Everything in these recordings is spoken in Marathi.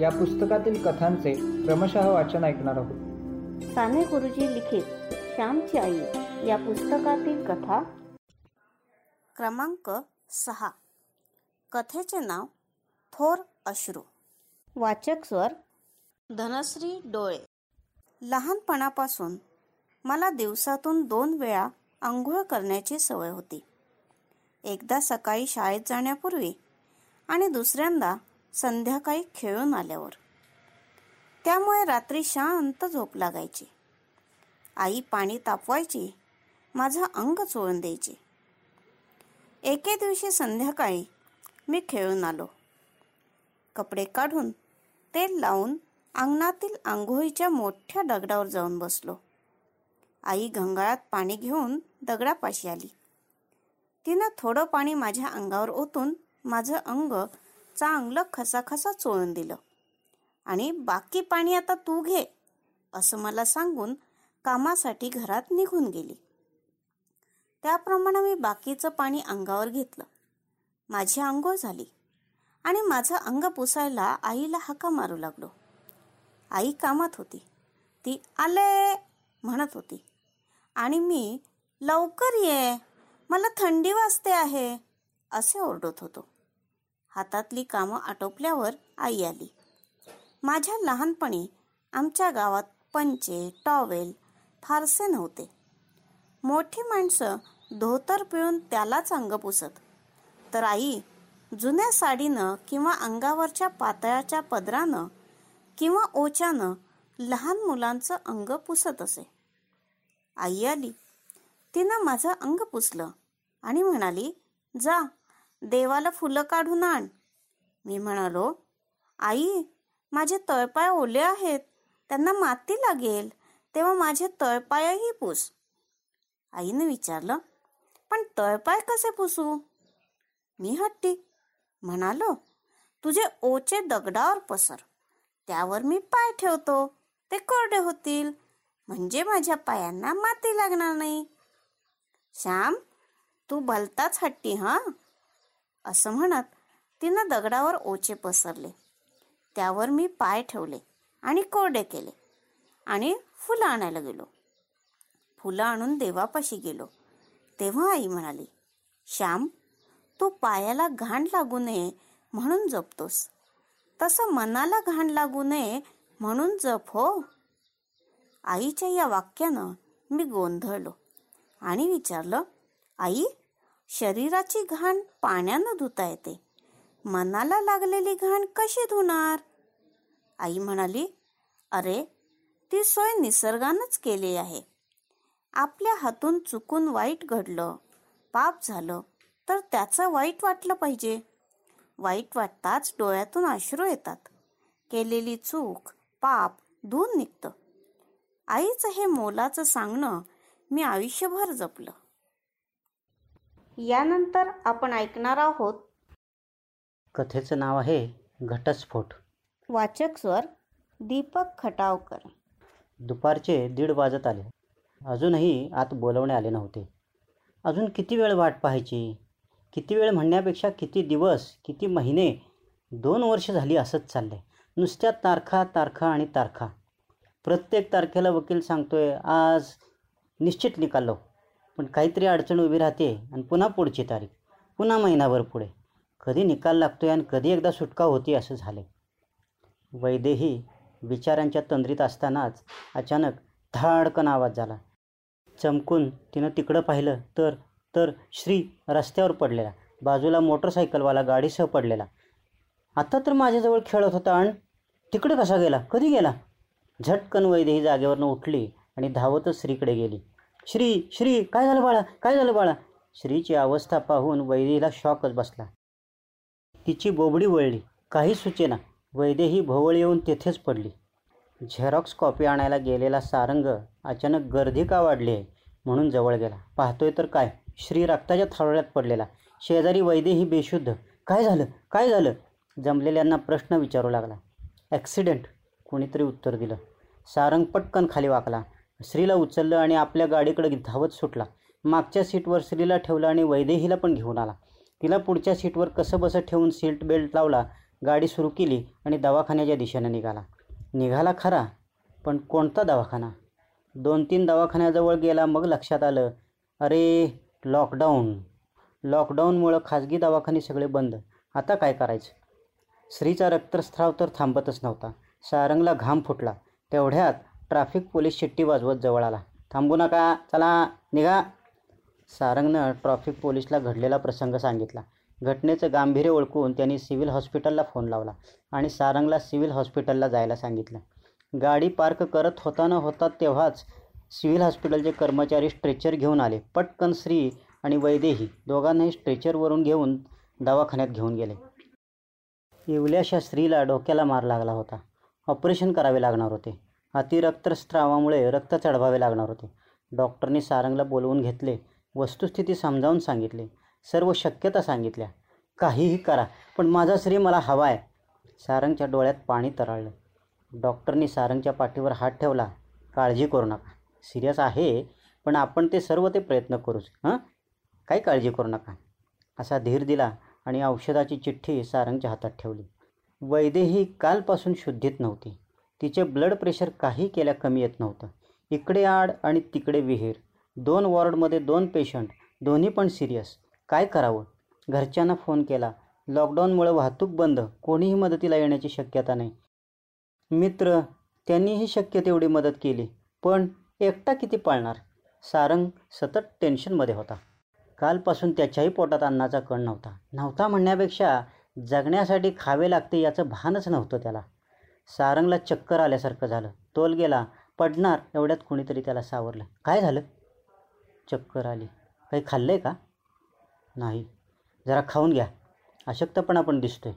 या पुस्तकातील कथांचे क्रमशः वाचन ऐकणार आहोत. साने गुरुजी लिखित श्यामची आई या पुस्तकातील कथा. क्रमांक सहा. कथेचे नाव थोर अश्रू. वाचक स्वर. धनश्री डोळे. लहानपणापासून मला दिवसातून दोन वेळा आंघोळ करण्याची सवय होती. एकदा सकाळी शाळेत जाण्यापूर्वी आणि दुसऱ्यांदा संध्याकाळी खेळून आल्यावर. त्यामुळे रात्री शांत झोप लागायची. आई पाणी तापवायची माझं अंग चोळून द्यायची. एके दिवशी संध्याकाळी मी खेळून आलो. कपडे काढून तेल लावून अंगणातील आंघोळीच्या मोठ्या दगडावर जाऊन बसलो. आई घंगाळात पाणी घेऊन दगडापाशी आली. तिनं थोडं पाणी माझ्या अंगावर ओतून माझं अंग चांगलं खसाखसा चोळून दिलं. आणि बाकी पाणी आता तू घे असं मला सांगून कामासाठी घरात निघून गेली. त्याप्रमाणे मी बाकीचं पाणी अंगावर घेतलं. माझी आंघोळ झाली आणि माझं अंग पुसायला आईला हाका मारू लागलो. आई कामात होती. ती आले म्हणत होती. आणि मी लवकर ये. मला थंडी वाजते आहे असे ओरडत होतो. हातातली कामं आटोपल्यावर आई आली. माझ्या लहानपणी आमच्या गावात पंचे टॉवेल फारसे नव्हते. मोठी माणसं धोतर पिळून त्यालाच अंग पुसत. तर आई जुन्या साडीनं किंवा अंगावरच्या पातळाच्या पदरानं किंवा ओच्यानं लहान मुलांचं अंग पुसत असे. आई आली. तिनं माझं अंग पुसलं आणि म्हणाली जा देवाला फुलं काढून आण. मी म्हणालो आई माझे तळपाय ओले आहेत. त्यांना माती लागेल. तेव्हा माझे तळपायही पुस. आईने विचारलं पण तळपाय कसे पुसू? मी हट्टी म्हणालो तुझे ओचे दगडावर पसर. त्यावर मी पाय ठेवतो. ते कोरडे होतील. म्हणजे माझ्या पायांना माती लागणार नाही. श्याम तू भलताच हट्टी हा? असं म्हणत तिनं दगडावर ओचे पसरले. त्यावर मी पाय ठेवले आणि कोरडे केले आणि फुलं आणायला गेलो. फुलं आणून देवापाशी गेलो. तेव्हा आई म्हणाली श्याम तू पायाला घाण लागू नये म्हणून जपतोस. तसं मनाला घाण लागू नये म्हणून जप हो. आईच्या या वाक्यानं मी गोंधळलो आणि विचारलं आई शरीराची घाण पाण्यानं धुता येते. मनाला लागलेली घाण कशी धुणार? आई म्हणाली अरे ती सोय निसर्गानंच केली आहे. आपल्या हातून चुकून वाईट घडलं पाप झालं तर त्याचं वाईट वाटलं पाहिजे. वाईट वाटताच डोळ्यातून अश्रू येतात. केलेली चूक पाप धुवून निघतं. आईचं हे मोलाचं सांगणं मी आयुष्यभर जपलं. यानंतर आपण ऐकणार आहोत कथेचं नाव आहे घटस्फोट. वाचक स्वर दीपक खटावकर. दुपारचे दीड वाजत आले. अजूनही आत बोलवणे आले नव्हते. अजून किती वेळ वाट पाहायची? किती वेळ म्हणण्यापेक्षा किती दिवस किती महिने? दोन वर्ष झाली असंच चाललं आहे नुसत्या तारखा तारखा आणि तारखा. प्रत्येक तारखेला वकील सांगतोय आज निश्चित निकाल लावू. पण काहीतरी अडचण उभी राहते आणि पुन्हा पुढची तारीख पुन्हा महिनाभर पुढे. कधी निकाल लागतो आहे आणि कधी एकदा सुटका होती असं झालं वैदेही विचारांच्या तंद्रीत असतानाच अचानक धाडकन आवाज झाला. चमकून तिनं तिकडं पाहिलं तर तर श्री रस्त्यावर पडलेला बाजूला मोटरसायकलवाला गाडीसह पडलेला. आता तर माझ्याजवळ खेळत होता आणि तिकडे कसा गेला? कधी गेला? झटकन वैदेही जागेवरनं उठली आणि धावतच श्रीकडे गेली. श्री श्री काय झालं बाळा? काय झालं बाळा? श्रीची अवस्था पाहून वैदेहीला शॉकच बसला. तिची बोबडी वळली. काही सुचेना. वैदेही भोवळ येऊन तेथेच पडली. झेरॉक्स कॉपी आणायला गेलेला सारंग अचानक गर्दी का वाढली आहे म्हणून जवळ गेला. पाहतोय तर काय? श्री रक्ताच्या थारोळ्यात पडलेला. शेजारी वैदेही बेशुद्ध. काय झालं? काय झालं? जमलेल्यांना प्रश्न विचारू लागला. ॲक्सिडेंट. कोणीतरी उत्तर दिलं. सारंग पटकन खाली वाकला. श्रीला उचललं आणि आपल्या गाडीकडे धावत सुटला. मागच्या सीटवर श्रीला ठेवलं आणि वैदेहीला पण घेऊन आला. तिला पुढच्या सीटवर कसं बसं ठेवून सीट बेल्ट लावला गाडी सुरू केली आणि दवाखान्याच्या दिशेने निघाला. निघाला खरा पण कोणता दवाखाना? दोन तीन दवाखान्याजवळ गेला मग लक्षात आलं अरे लॉकडाऊन. लॉकडाऊनमुळं खाजगी दवाखाने सगळे बंद. आता काय करायचं? स्त्रीचा रक्तस्राव तर थांबतच नव्हता. सारंगला घाम फुटला. तेवढ्यात ट्रॅफिक पोलीस शिट्टी वाजवत जवळ आला. थांबू नका चला निघा. सारंगनं ट्रॅफिक पोलीसला घडलेला प्रसंग सांगितला. घटनेचं गांभीर्य ओळखून त्यांनी सिव्हिल हॉस्पिटलला फोन लावला आणि सारंगला सिव्हिल हॉस्पिटलला जायला सांगितलं. गाडी पार्क करत होता न होता तेव्हाच सिव्हिल हॉस्पिटलचे कर्मचारी स्ट्रेचर घेऊन आले. पटकन श्री आणि वैदेही दोघांनाही स्ट्रेचरवरून घेऊन दवाखान्यात घेऊन गेले. येवल्याशा स्त्रीला डोक्याला मार लागला होता. ऑपरेशन करावे लागणार होते. अतिरक्तस्रावामुळे रक्त चढवावे लागणार होते. डॉक्टरनी सारंगला बोलवून घेतले वस्तुस्थिती समजावून सांगितली सर्व शक्यता सांगितल्या. काहीही करा पण माझा श्री मला हवा आहे. सारंगच्या डोळ्यात पाणी तरळलं. डॉक्टरनी सारंगच्या पाठीवर हात ठेवला काळजी करू नका. सिरियस आहे पण आपण ते सर्व ते प्रयत्न करूच हां? काही काळजी करू नका. असा धीर दिला आणि औषधाची चिठ्ठी सारंगच्या हातात ठेवली. वैदेही कालपासून शुद्धीत नव्हती. तिचे ब्लड प्रेशर काही केल्या कमी येत नव्हतं. इकडे आड आणि तिकडे विहीर. दोन वॉर्डमध्ये दोन पेशंट दोन्ही पण सिरियस काय करावं? घरच्यांना फोन केला. लॉकडाऊनमुळे वाहतूक बंद. कोणीही मदतीला येण्याची शक्यता नाही. मित्र त्यांनीही शक्य तेवढी मदत केली. पण एकटा किती पाळणार? सारंग सतत टेन्शनमध्ये होता. कालपासून त्याच्याही पोटात अन्नाचा कण नव्हता. नव्हता म्हणण्यापेक्षा जगण्यासाठी खावे लागते याचं भानच नव्हतं त्याला. सारंगला चक्कर आल्यासारखं झालं. तोल गेला. पडणार एवढ्यात कुणीतरी त्याला सावरलं. काय झालं? चक्कर आली. काही खाल्लं आहे का? नाही. जरा खाऊन घ्या. अशक्तपणा पण दिसतोय.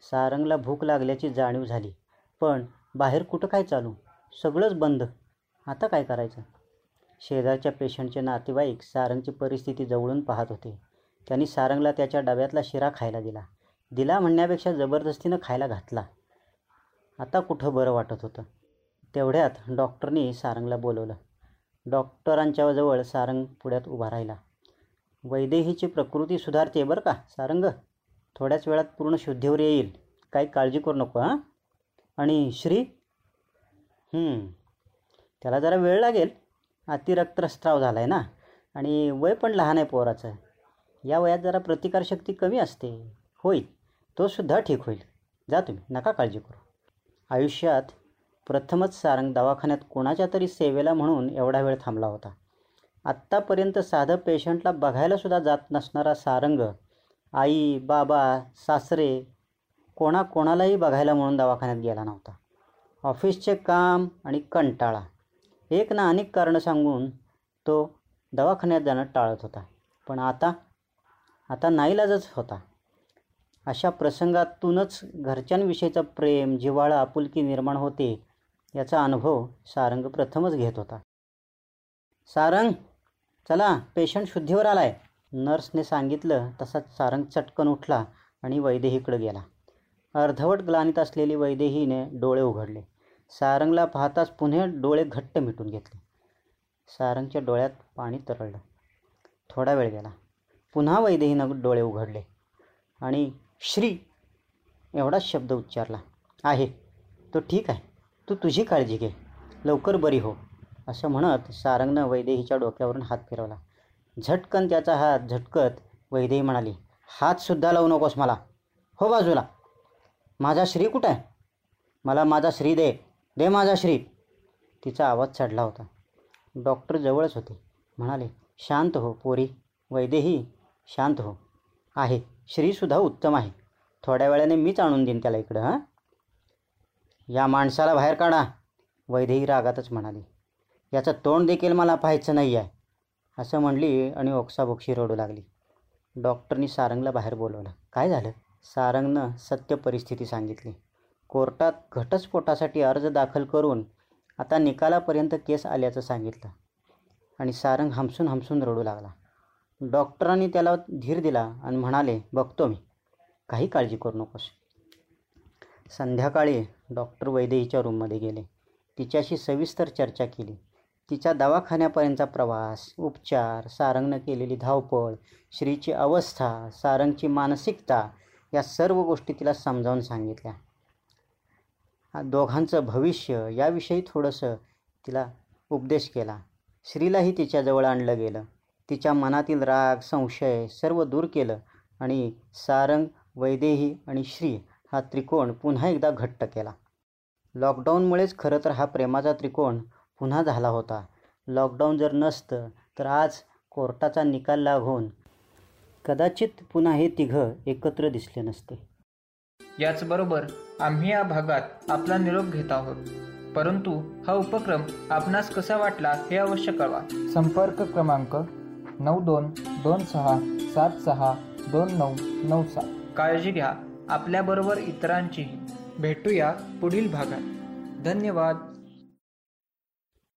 सारंगला भूक लागल्याची जाणीव झाली. पण बाहेर कुठं काय चालू? सगळंच बंद. आता काय करायचं? शेजारच्या पेशंटचे नातेवाईक सारंगची परिस्थिती जवळून पाहत होते. त्यांनी सारंगला त्याच्या डब्यातला शिरा खायला दिला. दिला म्हणण्यापेक्षा जबरदस्तीनं खायला घातला. आता कुठं बरं वाटत होतं? तेवढ्यात डॉक्टरनी सारंगला बोलवलं. डॉक्टरांच्या जवळ सारंग पुढ्यात उभा राहिला. वैदेहीची प्रकृती सुधारते बरं का सारंग? थोड्याच वेळात पूर्ण शुद्धीवर येईल. काही काळजी करू नको हां? आणि श्री? त्याला जरा वेळ लागेल. अतिरक्तस्त्राव झाला आहे ना? आणि वय पण लहान आहे पोराचं. या वयात जरा प्रतिकारशक्ती कमी असते. होईल. तोसुद्धा ठीक होईल. जा तुम्ही नका काळजी करू. आयुष्यात प्रथमच सारंग दवाखान्यात कोणाच्या तरी सेवेला म्हणून एवढा वेळ थांबला होता. आत्तापर्यंत साधं पेशंटला बघायलासुद्धा जात नसणारा सारंग आई बाबा सासरे कोणा कोणालाही बघायला म्हणून दवाखान्यात गेला नव्हता. ऑफिसचे काम आणि कंटाळा एक ना अनेक कारणं सांगून तो दवाखान्यात जाणं टाळत होता. पण आता आता नाईलाजच होता. अशा प्रसंगातूनच घरच्यांविषयीचं प्रेम जिव्हाळा आपुलकी निर्माण होते याचा अनुभव सारंग प्रथमच घेत होता. सारंग चला पेशंट शुद्धीवर आलाय. नर्सने सांगितलं तसाच सारंग चटकन उठला आणि वैदेहीकडे गेला. अर्धवट ग्लानीत असलेली वैदेहीने डोळे उघडले. सारंगला पाहताच पुन्हा डोळे घट्ट मिटून घेतले. सारंगच्या डोळ्यात पाणी तरळलं. थोडा वेळ गेला. पुन्हा वैदेहीनं डोळे उघडले आणि श्री एवढाच शब्द उच्चारला. आहे. तो ठीक आहे. तू तुझी काळजी घे. लवकर बरी हो. असं म्हणत सारंगनं वैदेहीच्या डोक्यावरून हात फिरवला. झटकन त्याचा हात झटकत वैदेही म्हणाली हातसुद्धा लावू नकोस मला. हो बाजूला. माझा श्री कुठं आहे? मला माझा श्री दे. दे माझा श्री. तिचा आवाज चढला होता. डॉक्टर जवळच होते. म्हणाले शांत हो पोरी. वैदेही शांत हो. आहे. श्रीसुद्धा उत्तम आहे. थोड्या वेळाने मीच आणून देईन त्याला इकडं हां? या माणसाला बाहेर काढा. वैदेही रागातच म्हणाली. याचं तोंड देखील मला पाहायचं नाही आहे असं म्हणली आणि ओक्साबोक्षी रडू लागली. डॉक्टरनी सारंगला बाहेर बोलवलं. काय झालं? सारंगनं सत्य परिस्थिती सांगितली. कोर्टात घटस्फोटासाठी अर्ज दाखल करून आता निकालापर्यंत केस आल्याचं सांगितलं. आणि सारंग हमसून हमसून रडू लागला. डॉक्टरांनी त्याला धीर दिला आणि म्हणाले बघतो मी. काही काळजी करू नकोस. संध्याकाळी डॉक्टर वैदेहीच्या रूममध्ये गेले. तिच्याशी सविस्तर चर्चा केली. तिच्या दवाखान्यापर्यंतचा प्रवास उपचार सारंगनं केलेली धावपळ श्रीची अवस्था सारंगची मानसिकता या सर्व गोष्टी तिला समजावून सांगितल्या. दोघांचं भविष्य याविषयी थोडंसं तिला उपदेश केला. श्रीलाही तिच्याजवळ आणलं गेलं. तिच्या मनातील राग संशय सर्व दूर केलं आणि सारंग वैदेही आणि श्री हा त्रिकोण पुन्हा एकदा घट्ट केला. लॉकडाऊनमुळेच खरं तर हा प्रेमाचा त्रिकोण पुन्हा झाला होता. लॉकडाऊन जर नसतं तर आज कोर्टाचा निकाल लागून कदाचित पुन्हा हे तिघं एकत्र दिसले नसते. याचबरोबर आम्ही या भागात आपला निरोप घेत आहोत. परंतु हा उपक्रम आपणास कसा वाटला हे अवश्य कळवा. संपर्क क्रमांक नऊ दोन दोन सहा सात सहा दोन नऊ नऊ सात. काळजी घ्या. आपल्याबरोबर इतरांचीही. भेटूया पुढील भागात. धन्यवाद.